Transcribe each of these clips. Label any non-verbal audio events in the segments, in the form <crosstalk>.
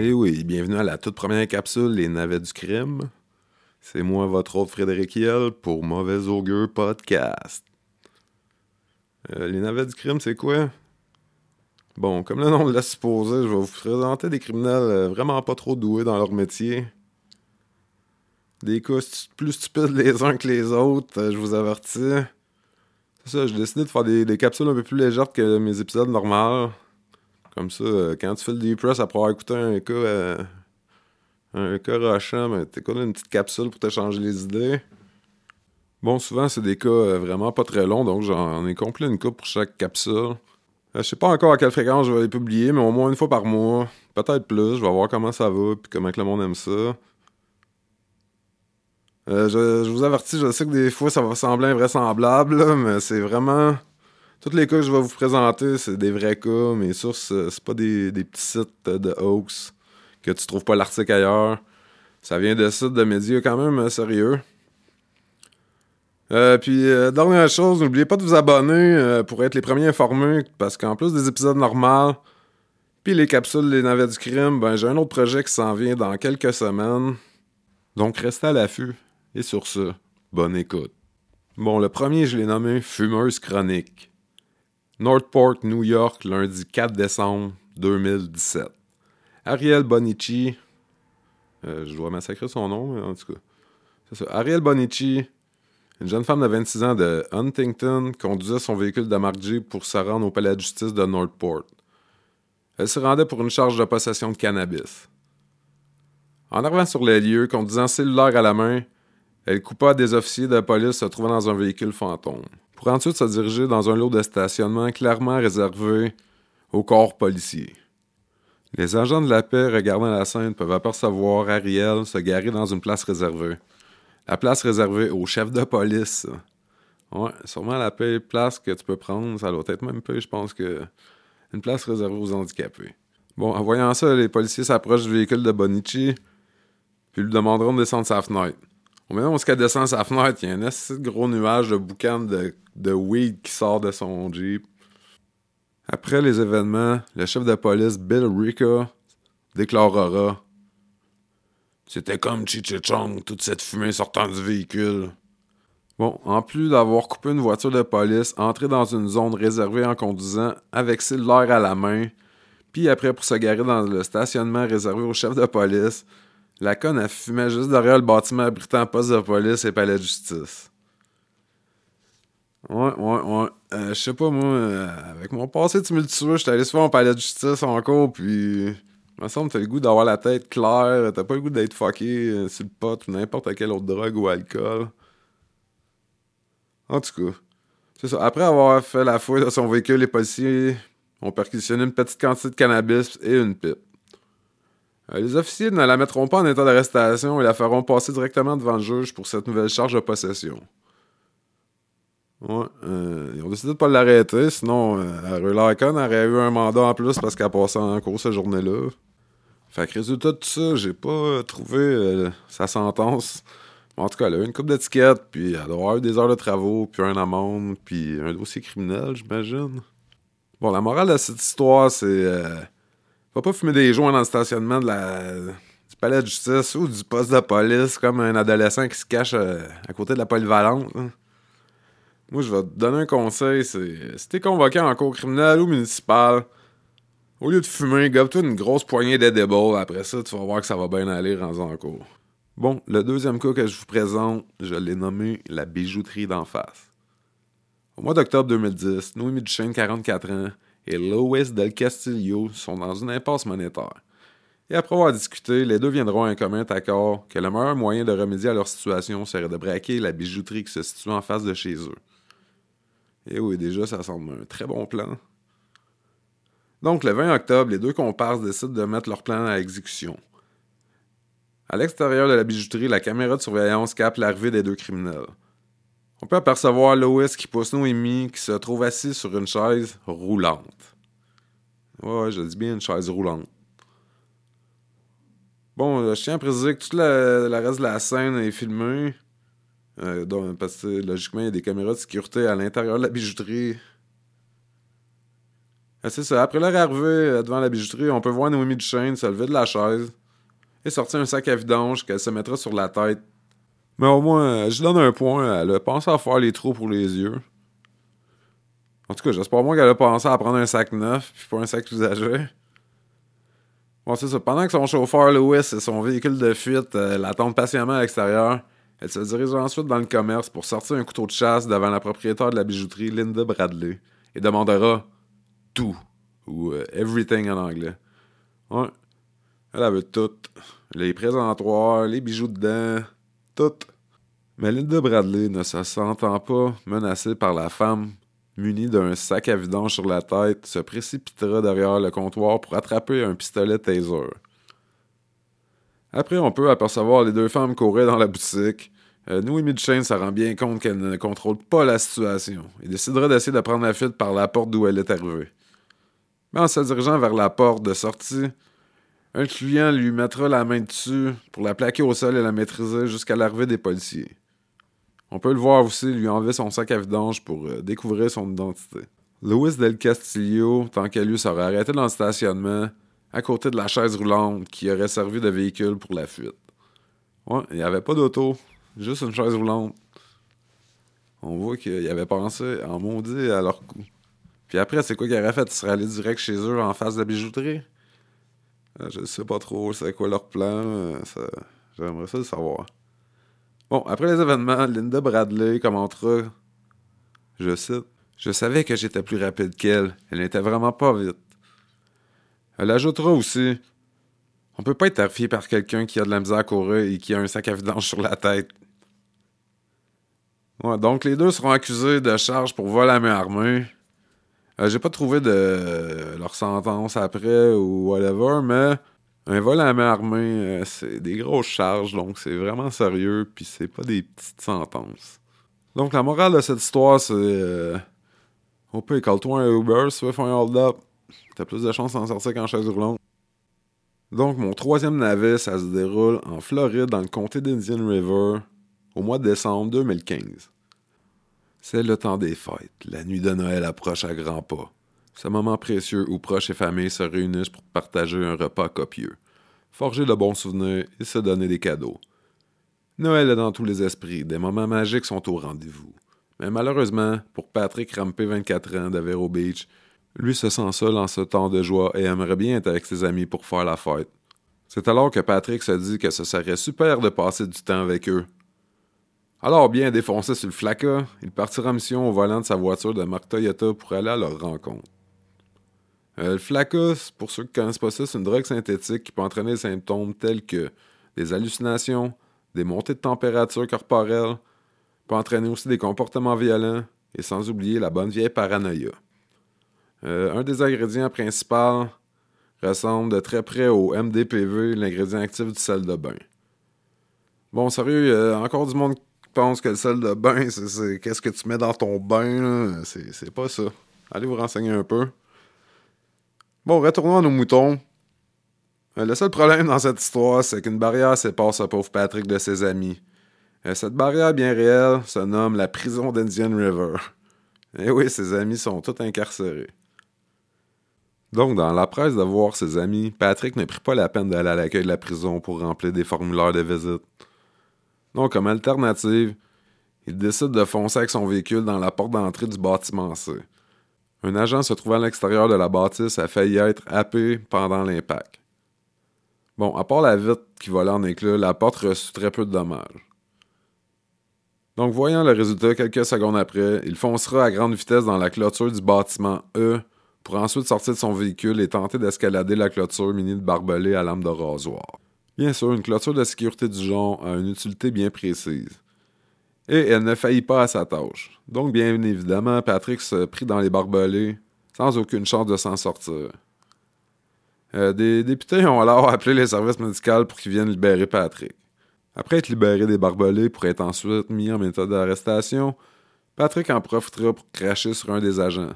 Eh oui, bienvenue à la toute première capsule Les Navets du Crime. C'est moi, votre autre Frédéric Hiel, pour Mauvais Augure Podcast. Euh, les Navets du Crime, c'est quoi? Bon, comme le nom le laisse supposer, je vais vous présenter des criminels euh, vraiment pas trop doués dans leur métier. Des cas plus stupides les uns que les autres, euh, je vous avertis. C'est ça, j'ai décidé de faire des, des capsules un peu plus légères que mes épisodes normaux. Comme ça, euh, quand tu fais le deep press après avoir écouté un cas, euh, un cas rochant, ben, t'écoutes une petite capsule pour te changer les idées. Bon, souvent, c'est des cas euh, vraiment pas très longs, donc j'en ai complet une coupe pour chaque capsule. Je sais pas encore à quelle fréquence je vais les publier, mais au moins une fois par mois. Peut-être plus, je vais voir comment ça va, puis comment que le monde aime ça. Je, vous avertis, je sais que des fois ça va sembler invraisemblable, mais c'est vraiment. Tous les cas que je vais vous présenter, c'est des vrais cas. Mes sources, c'est pas des, des petits sites de hoax que tu trouves pas l'article ailleurs. Ça vient de sites de médias quand même euh, sérieux. Euh, puis, euh, dernière chose, n'oubliez pas de vous abonner pour être les premiers informés, parce qu'en plus des épisodes normaux, puis les capsules Les Navets du Crime, ben j'ai un autre projet qui s'en vient dans quelques semaines. Donc restez à l'affût. Et sur ce, bonne écoute. Bon, le premier, je l'ai nommé Fumeuse chronique. Northport, New York, lundi 4 décembre 2017. Ariel Bonici, euh, je dois massacrer son nom, en tout cas. Ariel Bonici, une jeune femme de 26 ans de Huntington, conduisait son véhicule de marque pour se rendre au palais de justice de Northport. Elle se rendait pour une charge de possession de cannabis. En arrivant sur les lieux, conduisant cellulaire à la main, elle coupa des officiers de police se trouvant dans un véhicule fantôme, pour ensuite se diriger dans un lot de stationnement clairement réservé au corps policier? Les agents de la paix regardant la scène peuvent apercevoir Ariel se garer dans une place réservée. La place réservée au chef de police. Ouais, sûrement la paix place que tu peux prendre, ça doit être même peu, je pense que une place réservée aux handicapés. Bon, en voyant ça, les policiers s'approchent du véhicule de Bonici, puis lui demanderont de descendre sa fenêtre. Moment où elle descend sa fenêtre, il y a un assez gros nuage de boucan de, de weed qui sort de son Jeep. Après les événements, le chef de police Bill Rica déclarera C'était comme Chichichong, toute cette fumée sortant du véhicule. Bon, en plus d'avoir coupé une voiture de police, entré dans une zone réservée en conduisant avec cellulaire à la main, puis après pour se garer dans le stationnement réservé au chef de police, la conne a fumé juste derrière le bâtiment abritant poste de police et palais de justice. Ouais, ouais, ouais. Euh, je sais pas, moi, euh, avec mon passé tumultueux, j'étais allé souvent au palais de justice encore, puis... Il me semble que t'as le goût d'avoir la tête claire, t'as pas le goût d'être fucké euh, sur le pot ou n'importe quelle autre drogue ou alcool. En tout cas, c'est ça. Après avoir fait la fouille de son véhicule, les policiers ont perquisitionné une petite quantité de cannabis et une pipe. Euh, les officiers ne la mettront pas en état d'arrestation et la feront passer directement devant le juge pour cette nouvelle charge de possession. Ouais, euh, ils ont décidé de pas l'arrêter, sinon euh, aurait eu un mandat en plus parce qu'elle passait en cours cette journée-là. Fait que résultat de tout ça, j'ai pas euh, trouvé sa sentence. En tout cas, elle a eu une coupe d'étiquette, puis elle doit avoir eu des heures de travaux, puis un amende, puis un dossier criminel, j'imagine. Bon, la morale de cette histoire, c'est... va pas fumer des joints dans le stationnement de la, du palais de justice ou du poste de police comme un adolescent qui se cache euh, à côté de la polyvalente. hein. Moi, je vais te donner un conseil, c'est... Si t'es convoqué en cours criminel ou municipal, au lieu de fumer, gobe-toi une grosse poignée d'edible. Après ça, tu vas voir que ça va bien aller rendu en cours. Bon, le deuxième cas que je vous présente, je l'ai nommé la bijouterie d'en face. Au mois d'octobre 2010, Noémie Duchesne, 44 ans, et Lois Del Castillo sont dans une impasse monétaire. Et après avoir discuté, les deux viendront à un commun accord que le meilleur moyen de remédier à leur situation serait de braquer la bijouterie qui se situe en face de chez eux. Et oui, déjà, ça semble un très bon plan. Donc, le 20 octobre, les deux comparses décident de mettre leur plan à exécution. À l'extérieur de la bijouterie, la caméra de surveillance capte l'arrivée des deux criminels. On peut apercevoir Lois qui pousse Noémie qui se trouve assise sur une chaise roulante. Ouais, je dis bien une chaise roulante. Bon, euh, je tiens à préciser que toute la, la reste de la scène est filmée. Euh, donc, parce que logiquement, il y a des caméras de sécurité à l'intérieur de la bijouterie. Euh, c'est ça. Après leur arrivée euh, devant la bijouterie, on peut voir Noémie Duchesne se lever de la chaise et sortir un sac à vidange qu'elle se mettra sur la tête. Mais au moins, euh, je donne un point. Elle a pensé à faire les trous pour les yeux. En tout cas, j'espère moins qu'elle a pensé à prendre un sac neuf puis pas un sac usagé. Bon, c'est ça. Pendant que son chauffeur Louis et son véhicule de fuite l'attendent patiemment à l'extérieur, elle se dirige ensuite dans le commerce pour sortir un couteau de chasse devant la propriétaire de la bijouterie, Linda Bradley, et demandera tout, ou euh, everything en anglais. Ouais. Elle avait tout. Les présentoirs, les bijoux dedans, Mais Linda Bradley ne se sentant pas menacée par la femme munie d'un sac à vidange sur la tête, se précipitera derrière le comptoir pour attraper un pistolet taser. Après, on peut apercevoir les deux femmes courir dans la boutique. Euh, Noémie Duchesne se rend bien compte qu'elle ne contrôle pas la situation et décidera d'essayer de prendre la fuite par la porte d'où elle est arrivée. Mais en se dirigeant vers la porte de sortie, un client lui mettra la main dessus pour la plaquer au sol et la maîtriser jusqu'à l'arrivée des policiers. On peut le voir aussi lui enlever son sac à vidange pour euh, découvrir son identité. Louis Del Castillo, tant qu'à lui, serait arrêté dans le stationnement à côté de la chaise roulante qui aurait servi de véhicule pour la fuite. Ouais, il n'y avait pas d'auto, juste une chaise roulante. On voit qu'il avait pensé en maudit à leur coup. Puis après, c'est quoi qu'il aurait fait? Il serait allé direct chez eux en face de la bijouterie? Euh, je sais pas trop c'est quoi leur plan. Euh, j'aimerais ça le savoir. Bon, après les événements, Linda Bradley commentera, je cite, Je savais que j'étais plus rapide qu'elle. Elle n'était vraiment pas vite. Elle ajoutera aussi On peut pas être terrifié par quelqu'un qui a de la misère à courir et qui a un sac à vidange sur la tête. Donc les deux seront accusés de charge pour vol à main armée. Euh, j'ai pas trouvé de leur sentence après ou whatever, mais un vol à main armée, euh, c'est des grosses charges, donc c'est vraiment sérieux, puis c'est pas des petites sentences. Donc la morale de cette histoire, c'est. Euh, on peut call-toi un Uber si tu veux faire un hold-up. T'as plus de chances d'en sortir qu'en chaise roulante. Donc mon troisième navet, ça se déroule en Floride, dans le comté d'Indian River, au mois de décembre 2015. C'est le temps des fêtes. La nuit de Noël approche à grands pas. Ce moment précieux où proches et familles se réunissent pour partager un repas copieux, forger de bons souvenirs et se donner des cadeaux. Noël est dans tous les esprits, des moments magiques sont au rendez-vous. Mais malheureusement, pour Patrick Rampé, 24 ans, de Vero Beach, lui se sent seul en ce temps de joie et aimerait bien être avec ses amis pour faire la fête. C'est alors que Patrick se dit que ce serait super de passer du temps avec eux, alors bien défoncé sur le flacas, il partira en mission au volant de sa voiture de marque Toyota pour aller à leur rencontre. Euh, le flacas, pour ceux qui ne connaissent pas ça, c'est une drogue synthétique qui peut entraîner des symptômes tels que des hallucinations, des montées de température corporelle, peut entraîner aussi des comportements violents et sans oublier la bonne vieille paranoïa. Euh, un des ingrédients principaux ressemble de très près au MDPV, l'ingrédient actif du sel de bain. Bon, sérieux, encore du monde que le sel de bain, c'est qu'est-ce que tu mets dans ton bain. C'est pas ça. Allez vous renseigner un peu. Bon, retournons à nos moutons. Euh, le seul problème dans cette histoire, c'est qu'une barrière sépare ce pauvre Patrick de ses amis. Euh, cette barrière bien réelle se nomme la prison d'Indian River. Et eh oui, ses amis sont tous incarcérés. Donc, dans la presse de voir ses amis, Patrick ne prit pas la peine d'aller à l'accueil de la prison pour remplir des formulaires de visite. Donc, comme alternative, il décide de foncer avec son véhicule dans la porte d'entrée du bâtiment C. Un agent se trouvant à l'extérieur de la bâtisse a failli être happé pendant l'impact. Bon, à part la vitre qui volait en éclats, la porte reçut très peu de dommages. Donc, voyant le résultat quelques secondes après, il foncera à grande vitesse dans la clôture du bâtiment E pour ensuite sortir de son véhicule et tenter d'escalader la clôture munie de barbelés à lame de rasoir. Bien sûr, une clôture de sécurité du genre a une utilité bien précise. Et elle ne faillit pas à sa tâche. Donc, bien évidemment, Patrick se prit dans les barbelés sans aucune chance de s'en sortir. Euh, des députés ont alors <laughs> appelé les services médicaux pour qu'ils viennent libérer Patrick. Après être libéré des barbelés pour être ensuite mis en méthode d'arrestation, Patrick en profitera pour cracher sur un des agents.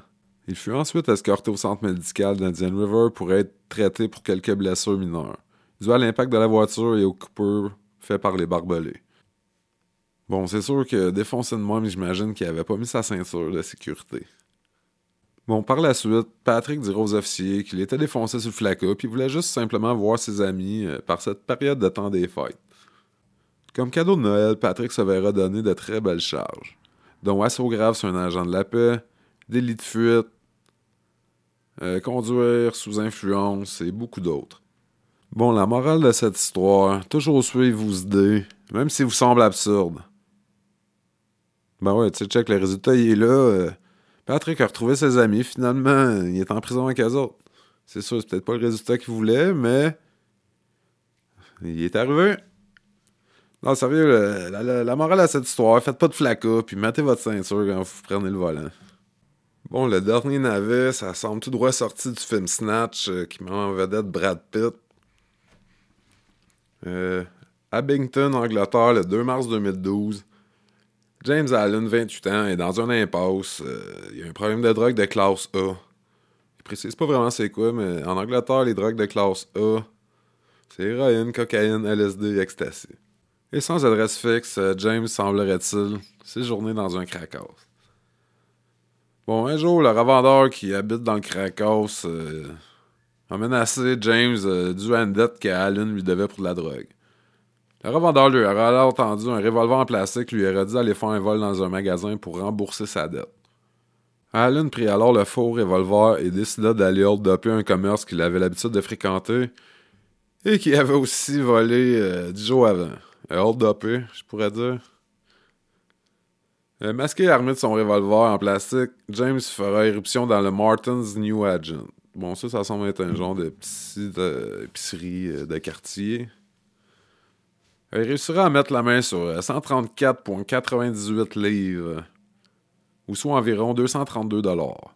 Il fut ensuite escorté au centre médical d'Indian River pour être traité pour quelques blessures mineures dû à l'impact de la voiture et aux coupures faites par les barbelés. Bon, c'est sûr que défoncé de moi, mais j'imagine qu'il avait pas mis sa ceinture de sécurité. Bon, par la suite, Patrick dira aux officiers qu'il était défoncé sur le flacot puis voulait juste simplement voir ses amis euh, par cette période de temps des fêtes. Comme cadeau de Noël, Patrick se verra donner de très belles charges, dont assaut grave sur un agent de la paix, délit de fuite, euh, conduire sous influence et beaucoup d'autres. Bon, la morale de cette histoire, toujours suivre vos idées, même si vous semble absurde. Ben ouais, tu sais, check, le résultat, il est là. euh, Patrick a retrouvé ses amis, finalement, il est en prison avec eux autres. C'est sûr, c'est peut-être pas le résultat qu'il voulait, mais. Il est arrivé. Non, sérieux, la- la morale à cette histoire, faites pas de flacas, puis mettez votre ceinture quand vous prenez le volant. Bon, le dernier navet, ça semble tout droit sorti du film Snatch, euh, qui met en vedette Brad Pitt. Euh, Abington, Angleterre, le 2 mars 2012. James Allen, 28 ans, est dans une impasse. Euh, il a un problème de drogue de classe A. Il précise pas vraiment c'est quoi, mais en Angleterre, les drogues de classe A, c'est héroïne, cocaïne, LSD, ecstasy. Et sans adresse fixe, euh, James semblerait-il séjourner dans un crack house. Bon, un jour, le revendeur qui habite dans le crack house euh, a menacé James euh, dû à une dette qu'Allen lui devait pour de la drogue. Le revendeur lui aurait alors tendu un revolver en plastique lui aurait dit d'aller faire un vol dans un magasin pour rembourser sa dette. Allen prit alors le faux revolver et décida d'aller hold-upper un commerce qu'il avait l'habitude de fréquenter et qui avait aussi volé euh, jours avant. Euh, hold-upper, je pourrais dire. Euh, masqué et armé de son revolver en plastique, James fera éruption dans le Martin's New Agent. Bon, ça, ça semble être un genre de petite euh, épicerie euh, de quartier. Il réussira à mettre la main sur euh, 134,98 livres, ou soit environ 232 dollars.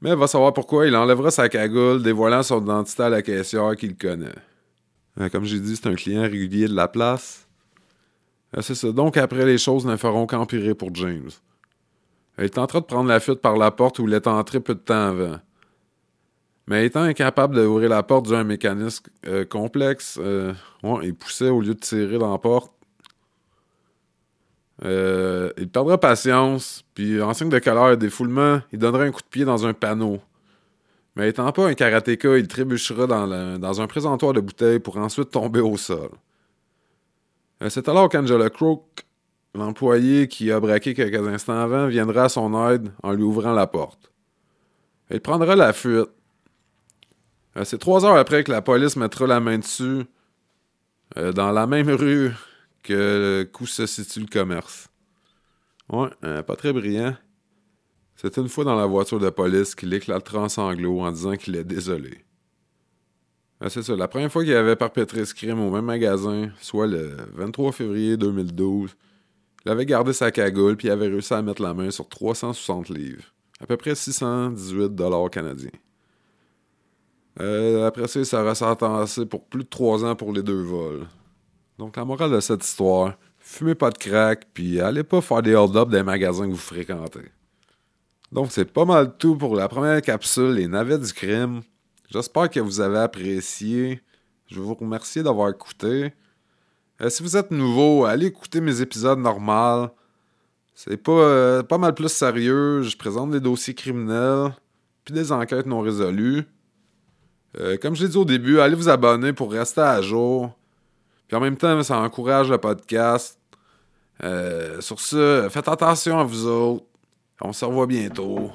Mais il va savoir pourquoi il enlèvera sa cagoule, dévoilant son identité à la caissière qu'il connaît. Euh, Comme j'ai dit, c'est un client régulier de la place. Euh, C'est ça. Donc, après, les choses ne feront qu'empirer pour James. Il tentera de prendre la fuite par la porte où il est entré peu de temps avant. Mais étant incapable d'ouvrir la porte dû à un mécanisme euh, complexe, euh, il poussait au lieu de tirer dans la porte. Euh, il perdra patience, puis en signe de colère et défoulement, il donnera un coup de pied dans un panneau. Mais étant pas un karatéka, il trébuchera dans, dans un présentoir de bouteilles pour ensuite tomber au sol. C'est alors qu'Angela Crook, l'employé qui a braqué quelques instants avant, viendra à son aide en lui ouvrant la porte. Il prendra la fuite. Euh, C'est trois heures après que la police mettra la main dessus, euh, dans la même rue que se situe le commerce. Ouais, euh, pas très brillant. C'est une fois dans la voiture de police qu'il éclatera en sanglots en disant qu'il est désolé. C'est ça, la première fois qu'il avait perpétré ce crime au même magasin, soit le 23 février 2012, il avait gardé sa cagoule puis il avait réussi à mettre la main sur 360 livres, à peu près 618 dollars canadiens. Euh, après ça, il sera sentencé pour plus de 3 ans pour les deux vols. Donc, la morale de cette histoire, fumez pas de crack, puis allez pas faire des hold-up les magasins que vous fréquentez. Donc, c'est pas mal tout pour la première capsule, les navets du crime. J'espère que vous avez apprécié. Je vous remercier d'avoir écouté. Euh, si vous êtes nouveau, allez écouter mes épisodes normaux. C'est pas, euh, pas mal plus sérieux. Je présente des dossiers criminels, puis des enquêtes non résolues. Euh, comme je l'ai dit au début, allez vous abonner pour rester à jour. Puis en même temps, ça encourage le podcast. Sur ce, faites attention à vous autres. On se revoit bientôt.